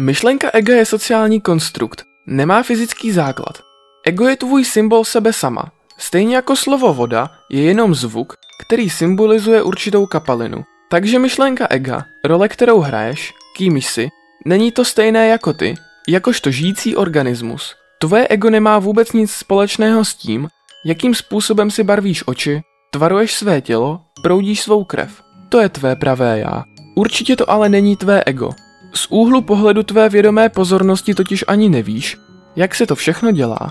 Myšlenka ega je sociální konstrukt, nemá fyzický základ. Ego je tvůj symbol sebe sama. Stejně jako slovo voda je jenom zvuk, který symbolizuje určitou kapalinu. Takže myšlenka ega, role kterou hraješ, kým jsi, není to stejné jako ty, jakožto žijící organismus. Tvoje ego nemá vůbec nic společného s tím, jakým způsobem si barvíš oči, tvaruješ své tělo, proudíš svou krev. To je tvé pravé já. Určitě to ale není tvé ego. Z úhlu pohledu tvé vědomé pozornosti totiž ani nevíš, jak se to všechno dělá.